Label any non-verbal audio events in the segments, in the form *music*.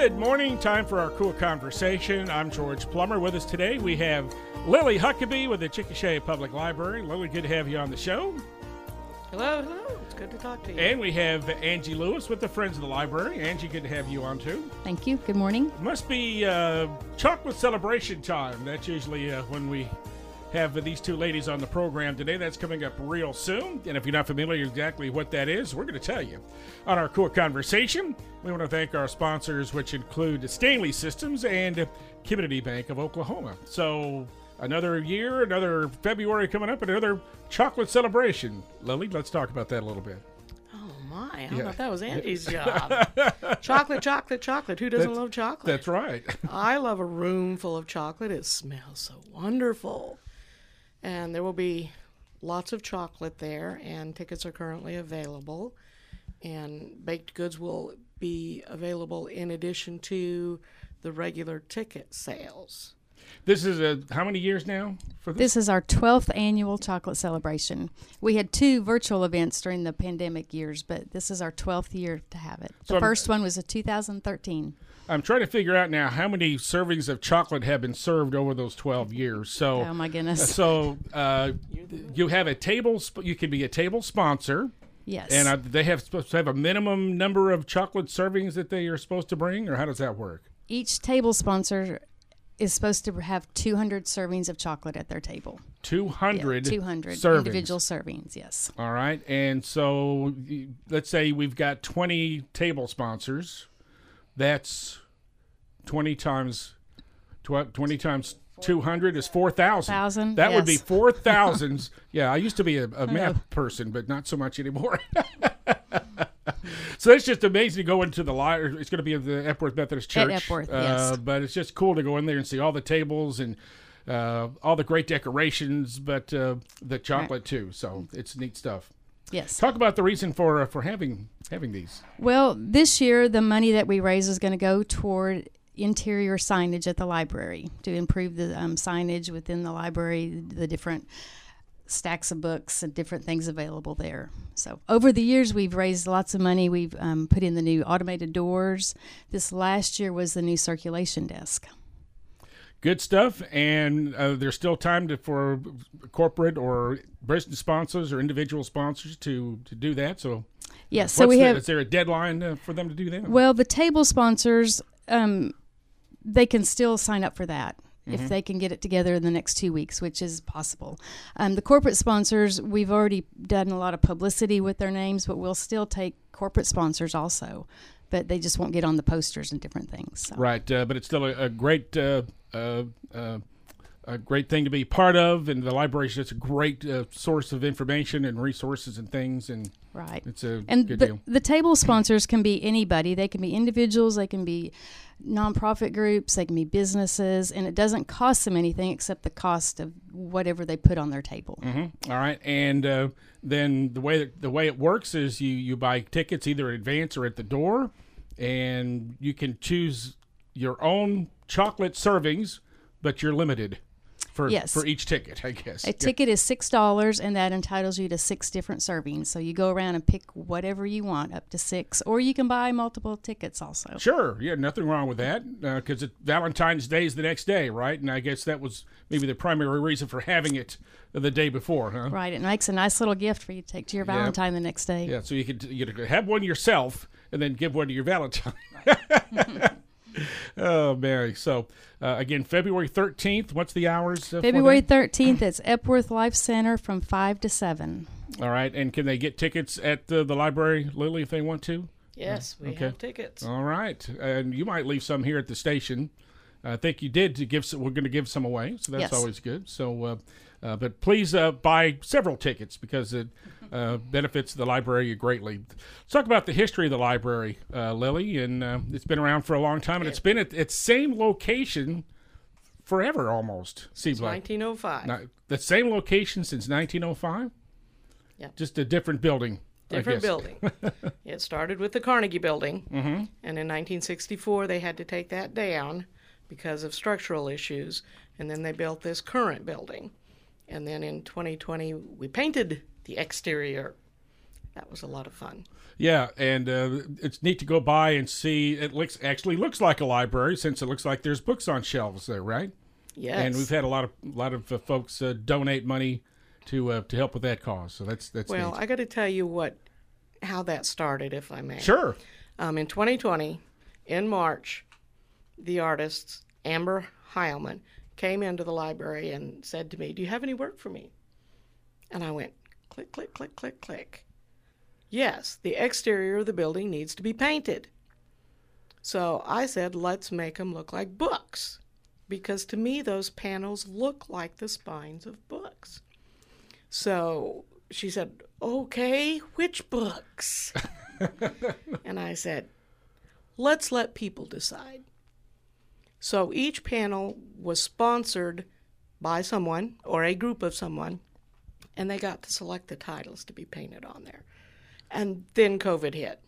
Good morning. Time for our KOOL Konversation. I'm George Plummer. With us today, we have Lillie Huckaby with the Chickasha Public Library. Lily, good to have you on the show. Hello, hello. It's good to talk to you. And we have Angie Lewis with the Friends of the Library. Angie, good to have you on too. Thank you. Good morning. Must be uh, chocolate celebration time. That's usually uh, when we have these two ladies on the program today. That's coming up real soon. And if you're not familiar exactly what that is, we're going to tell you on our KOOL Konversation. We want to thank our sponsors, which include Stanley Systems and Community Bank of Oklahoma. So another year, another February coming up, another chocolate celebration. Lillie, let's talk about that a little bit. oh my! I Yeah. thought that was Andy's *laughs* job. chocolate, chocolate, chocolate. Who doesn't That's- love chocolate? That's right. *laughs* I love a room full of chocolate. It smells so wonderful. And there will be lots of chocolate there, and tickets are currently available. And baked goods will be available in addition to the regular ticket sales. This is a how many years now for this? This is our 12th annual chocolate celebration. We had two virtual events during the pandemic years, but this is our 12th year to have it. So The I'm- first one was in 2013. I'm trying to figure out now how many servings of chocolate have been served over those 12 years. So, Oh my goodness. so uh, you have a table. Sp- you can be a table sponsor, Yes. and uh, they have supposed to have a minimum number of chocolate servings that they are supposed to bring, or how does that work? Each table sponsor is supposed to have 200 servings of chocolate at their table. 200. 200 servings. individual servings, yes. All right, and so let's say we've got 20 table sponsors. That's 20 times tw- 20 times 200 is 4,000. Thousand, That would be yes. 4,000. *laughs* yeah, I used to be a, a math person, but not so much anymore. *laughs* so it's just amazing to go into the library. It's going to be at the Epworth Methodist Church. At. Epworth, uh, yes. But it's just cool to go in there and see all the tables and uh, all the great decorations, but uh, the chocolate too. So it's neat stuff. Yes. Talk about the reason for uh, for having having these. Well, this year the money that we raise is going to go toward interior signage at the library to improve the um, signage within the library, the different stacks of books and different things available there. So over the years, we've raised lots of money. We've um, put in the new automated doors. This last year was the new circulation desk. Good stuff, and uh, there's still time to, for corporate or business sponsors or individual sponsors to to do that. So, Yes, so we the- have is there a deadline uh, for them to do that? Well, the table sponsors, um, they can still sign up for that if they can get it together in the next two weeks, which is possible. Um, the corporate sponsors, we've already done a lot of publicity with their names, but we'll still take corporate sponsors also. But they just won't get on the posters and different things. So. Right, uh, but it's still a, a great uh, uh, uh, a great thing to be part of, and the library is just a great uh, source of information and resources and things, and Right. it's a And good the, deal. the table sponsors can be anybody. They can be individuals, they can be nonprofit groups, they can be businesses, and it doesn't cost them anything except the cost of whatever they put on their table. All right, and uh, then the way that, the way it works is you you buy tickets either in advance or at the door, and you can choose your own chocolate servings, but you're limited for Yes. for each ticket, I guess. A ticket is six dollars, and that entitles you to six different servings. So you go around and pick whatever you want, up to six, or you can buy multiple tickets also. Sure, yeah, nothing wrong with that uh, because it Valentine's Day is the next day, right? And I guess that was maybe the primary reason for having it the day before, huh? Right, it makes a nice little gift for you to take to your Yeah. Valentine the next day. Yeah, so you could you could have one yourself and then give one to your Valentine. *laughs* *laughs* *laughs* oh man! So uh, again, February thirteenth. What's the hours? Uh, February thirteenth, it's Epworth Life Center from five to seven. All right, and can they get tickets at the, the library, Lillie, if they want to? Yes, we Okay. have tickets. All right, and you might leave some here at the station. I think you did to give. Some, we're going to give some away, so that's Yes. always good. So, uh, uh, but please uh, buy several tickets because it uh, benefits the library greatly. Let's talk about the history of the library, uh, Lillie, and uh, it's been around for a long time, and it's been at its same location forever, almost. Seems like 1905. Not- the same location since 1905. Yeah. just a different building. Different building. *laughs* it started with the Carnegie Building, mm-hmm. and in 1964 they had to take that down because of structural issues, and then they built this current building. And then in 2020 we painted the exterior, that was a lot of fun. Yeah, and uh, it's neat to go by and see. It looks actually looks like a library since it looks like there's books on shelves there, right? Yes. And we've had a lot of lot of uh, folks uh, donate money to uh, to help with that cause. So that's that's well, neat. I got to tell you what how that started, if I may. sure. Um, in 2020, in March, the artist Amber Heilman came into the library and said to me, "Do you have any work for me?" And I went, click, click, click, click, click. Yes, the exterior of the building needs to be painted. So I said, let's make them look like books. Because to me, those panels look like the spines of books. So she said, okay, which books? *laughs* and I said, let's let people decide. So each panel was sponsored by someone or a group of someone, and they got to select the titles to be painted on there. And then COVID hit.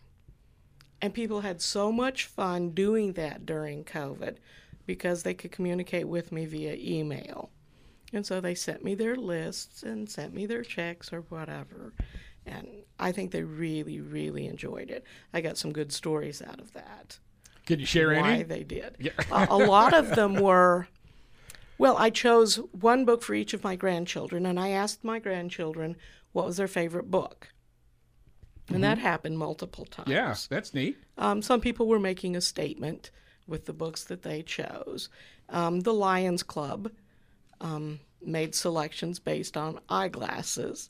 And people had so much fun doing that during COVID because they could communicate with me via email. And so they sent me their lists and sent me their checks or whatever. And I think they really, really enjoyed it. I got some good stories out of that. Could you share Why any? they did. Yeah. a, a lot of *laughs* them were, well, I chose one book for each of my grandchildren, and I asked my grandchildren what was their favorite book. And that happened multiple times. Mm-hmm. Yeah, that's neat. Um, some people were making a statement with the books that they chose. Um, the Lions Club um, made selections based on eyeglasses.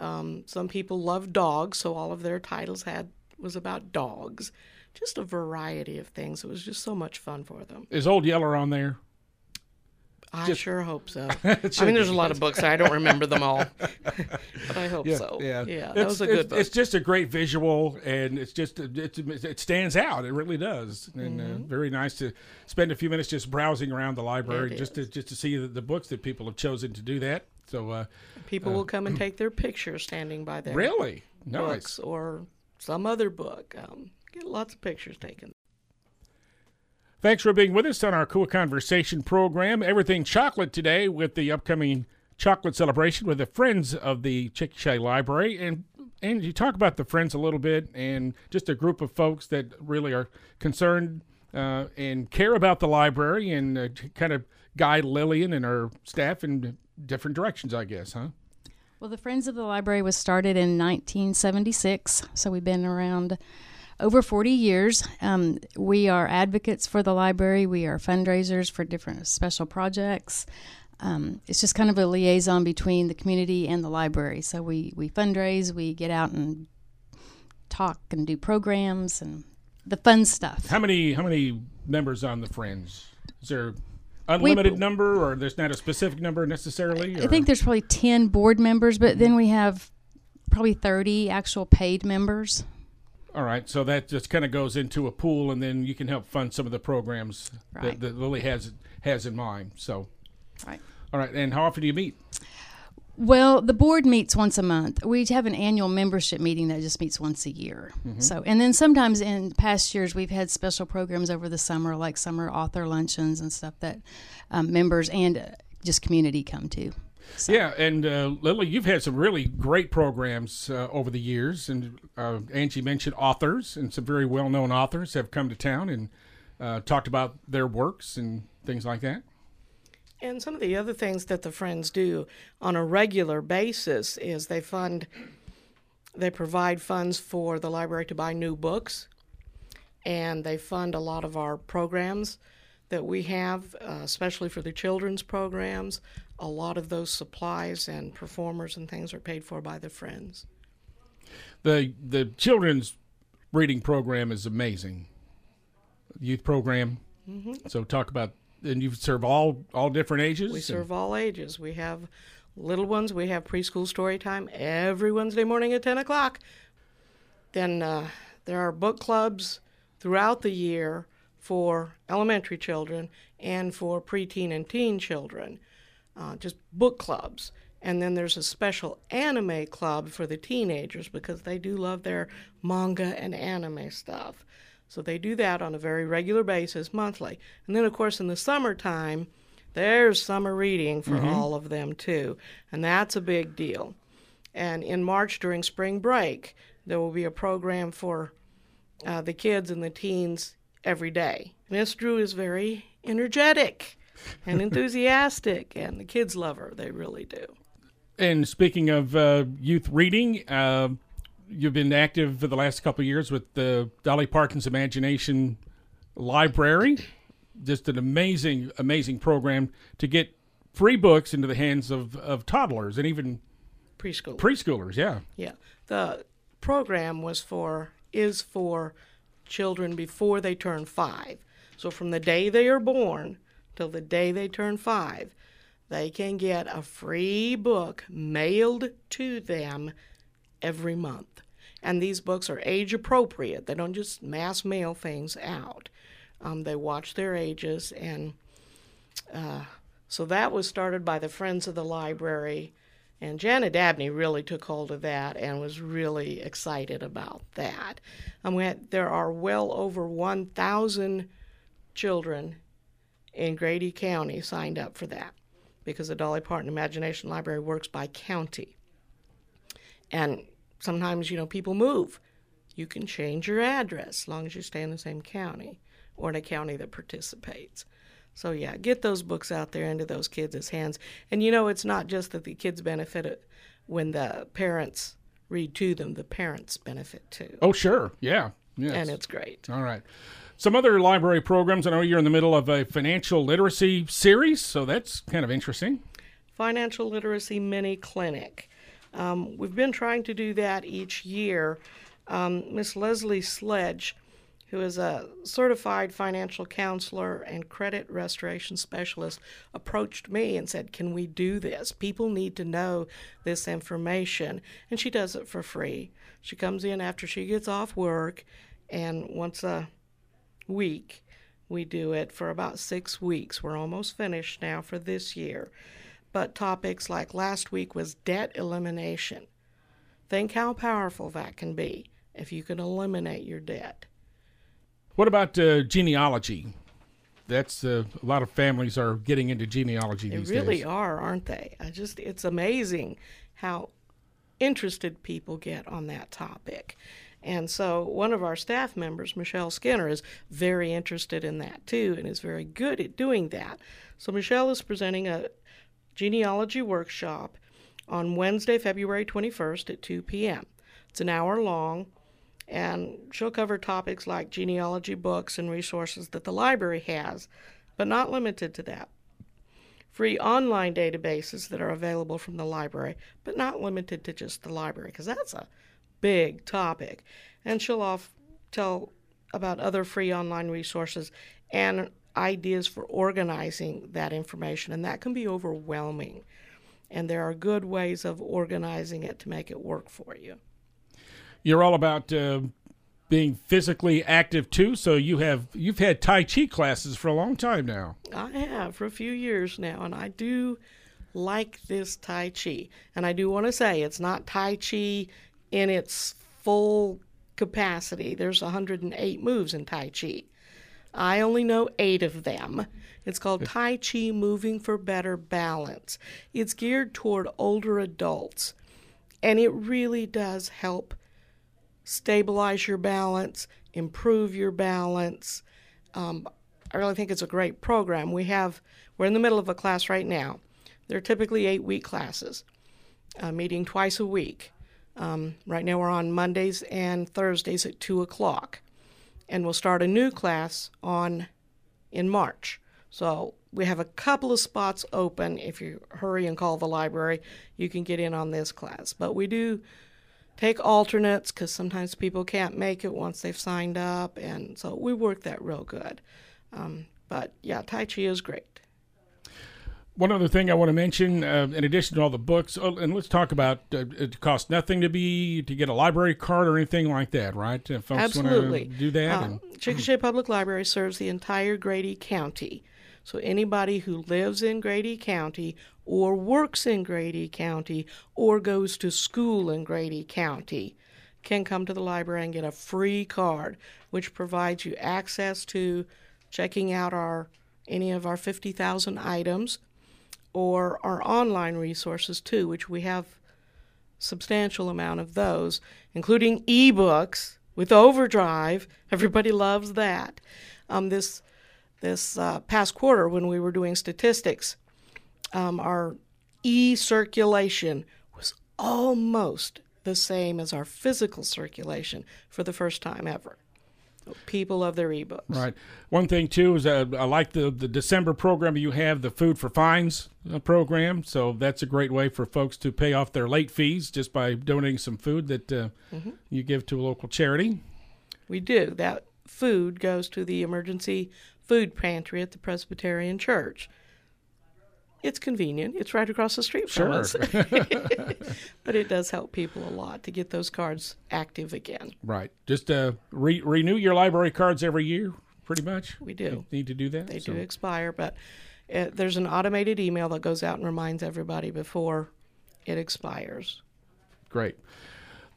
Um, some people loved dogs, so all of their titles had was about dogs. Just a variety of things. It was just so much fun for them. Is Old Yeller on there? I sure hope so. It *laughs* I mean, there's a lot of books. I don't remember them all, *laughs* but I hope so. yeah, yeah, that It's- was a it's- good book. It's just a great visual, and it's just it's, it stands out. It really does, and uh, very nice to spend a few minutes just browsing around the library, Mm-hmm. It just to just to see the, the books that people have chosen to do that. So, uh, People will come and *clears throat* take their picture standing by their really nice. books or some other book. Um, get lots of pictures taken. Thanks for being with us on our KOOL Konversation program. Everything chocolate today with the upcoming chocolate celebration with the Friends of the Chickasha Library. And and you talk about the Friends a little bit and just a group of folks that really are concerned uh, and care about the library and uh, kind of guide Lillian and her staff in different directions, I guess, huh? Well, the Friends of the Library was started in 1976, so we've been around over 40 years. Um, we are advocates for the library, we are fundraisers for different special projects. Um, it's just kind of a liaison between the community and the library. So we, we fundraise, we get out and talk and do programs and the fun stuff. How many how many members on the Friends? Is there unlimited number or there's not a specific number necessarily? I think there's probably 10 board members, but then we have probably 30 actual paid members. All right, so that just kind of goes into a pool, and then you can help fund some of the programs that, Right. that Lillie has has in mind. So, Right. all right, and how often do you meet? Well, the board meets once a month. We have an annual membership meeting that just meets once a year. So, and then sometimes in past years we've had special programs over the summer, like summer author luncheons and stuff that um, members and uh, just community come to. So, Yeah, and uh, Lillie, you've had some really great programs uh, over the years, and uh, Angie mentioned authors, and some very well-known authors have come to town and uh, talked about their works and things like that. And some of the other things that the Friends do on a regular basis is they fund, they provide funds for the library to buy new books, and they fund a lot of our programs that we have, uh, especially for the children's programs. A lot of those supplies and performers and things are paid for by the Friends. The the children's reading program is amazing. Youth program. Mm-hmm. So talk about and you serve all all different ages. We serve all ages. We have little ones. We have preschool story time every Wednesday morning at 10 o'clock. Then uh, there are book clubs throughout the year for elementary children and for preteen and teen children, uh, just book clubs. And then there's a special anime club for the teenagers because they do love their manga and anime stuff. So they do that on a very regular basis monthly. And then, of course, in the summertime, there's summer reading for all of them too. And that's a big deal. And in March during spring break, there will be a program for uh, the kids and the teens every day. Miss Drew is very energetic and enthusiastic, and the kids love her. They really do. And speaking of uh, youth reading, uh, you've been active for the last couple of years with the Dolly Parton's Imagination Library. Just an amazing, amazing program to get free books into the hands of, of toddlers and even Preschool. preschoolers. Yeah. yeah. The program was for, is for children before they turn five. So from the day they are born till the day they turn five, they can get a free book mailed to them every month. And these books are age appropriate. They don't just mass mail things out. Um, they watch their ages, and uh, so that was started by the Friends of the Library. And Janet Dabney really took hold of that and was really excited about that. And we had, there are well over 1,000 children in Grady County signed up for that because the Dolly Parton Imagination Library works by county. And sometimes, you know, people move. You can change your address as long as you stay in the same county or in a county that participates. So, yeah, get those books out there into those kids' hands. And you know, it's not just that the kids benefit uh, when the parents read to them, the parents benefit too. Oh, sure. Yeah. Yes. And it's great. All right. Some other library programs. I know you're in the middle of a financial literacy series, so that's kind of interesting. Financial Literacy Mini Clinic. Um, we've been trying to do that each year. Um, Miss Leslie Sledge, who is a certified financial counselor and credit restoration specialist, approached me and said, Can we do this? People need to know this information. And she does it for free. She comes in after she gets off work, and once a week, we do it for about six weeks. We're almost finished now for this year. But topics like last week was debt elimination. Think how powerful that can be if you can eliminate your debt. What about uh, genealogy? That's uh, a lot of families are getting into genealogy They these really days. are, aren't they? I just it's amazing how interested people get on that topic. And so one of our staff members, Michelle Skinner, is very interested in that too and is very good at doing that. So Michelle is presenting a genealogy workshop on Wednesday, February 21st at 2 p.m. It's an hour long and she'll cover topics like genealogy books and resources that the library has, but not limited to that. Free online databases that are available from the library, but not limited to just the library, because that's a big topic. And she'll off tell about other free online resources and ideas for organizing that information, and that can be overwhelming. And there are good ways of organizing it to make it work for you. You're all about uh, being physically active too. So you have you've had Tai Chi classes for a long time now. I have for a few years now, and I do like this Tai Chi. And I do want to say it's not Tai Chi in its full capacity. There's 108 moves in Tai Chi. I only know eight of them. It's called Tai Chi Moving for Better Balance. It's geared toward older adults, and it really does help stabilize your balance, improve your balance. Um, I really think it's a great program. We have we're in the middle of a class right now. They're typically eight week classes, uh, meeting twice a week. Um, right now we're on Mondays and Thursdays at two o'clock, and we'll start a new class on in March. So we have a couple of spots open. If you hurry and call the library, you can get in on this class. But we do take alternates because sometimes people can't make it once they've signed up, and so we work that real good. Um, but yeah, Tai Chi is great. One other thing I want to mention, uh, in addition to all the books, oh, and let's talk about uh, it costs nothing to be to get a library card or anything like that, right? If folks Absolutely. want to do that. Uh, and, Chickasha Public Library serves the entire Grady County. So anybody who lives in Grady County or works in Grady County or goes to school in Grady County can come to the library and get a free card, which provides you access to checking out our any of our 50,000 items or our online resources too, which we have substantial amount of those, including ebooks with Overdrive. Everybody loves that. Um, this this uh, past quarter, when we were doing statistics, um, our e circulation was almost the same as our physical circulation for the first time ever. People love their ebooks. Right. One thing too is uh, I like the the December program you have, the Food for Fines uh, program. So that's a great way for folks to pay off their late fees just by donating some food that uh, mm-hmm. you give to a local charity. We do. That food goes to the emergency food pantry at the Presbyterian Church. It's convenient. It's right across the street from sure. us. *laughs* *laughs* but it does help people a lot to get those cards active again. Right. Just uh, re- renew your library cards every year, pretty much. We do. You need to do that. They so. do expire, but uh, there's an automated email that goes out and reminds everybody before it expires. Great.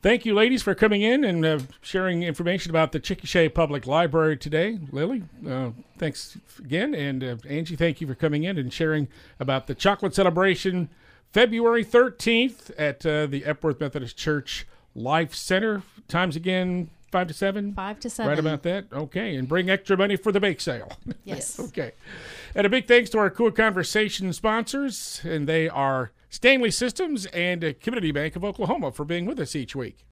Thank you, ladies, for coming in and uh, sharing information about the Chickasha Public Library today. Lillie, uh, thanks again. And uh, Angie, thank you for coming in and sharing about the chocolate celebration February 13th at uh, the Epworth Methodist Church Life Center. Times again, 5 to 7? 5 to 7. Right about that? Okay. And bring extra money for the bake sale. Yes. *laughs* okay. And a big thanks to our KOOL Konversation sponsors, and they are Stanley Systems and Community Bank of Oklahoma for being with us each week.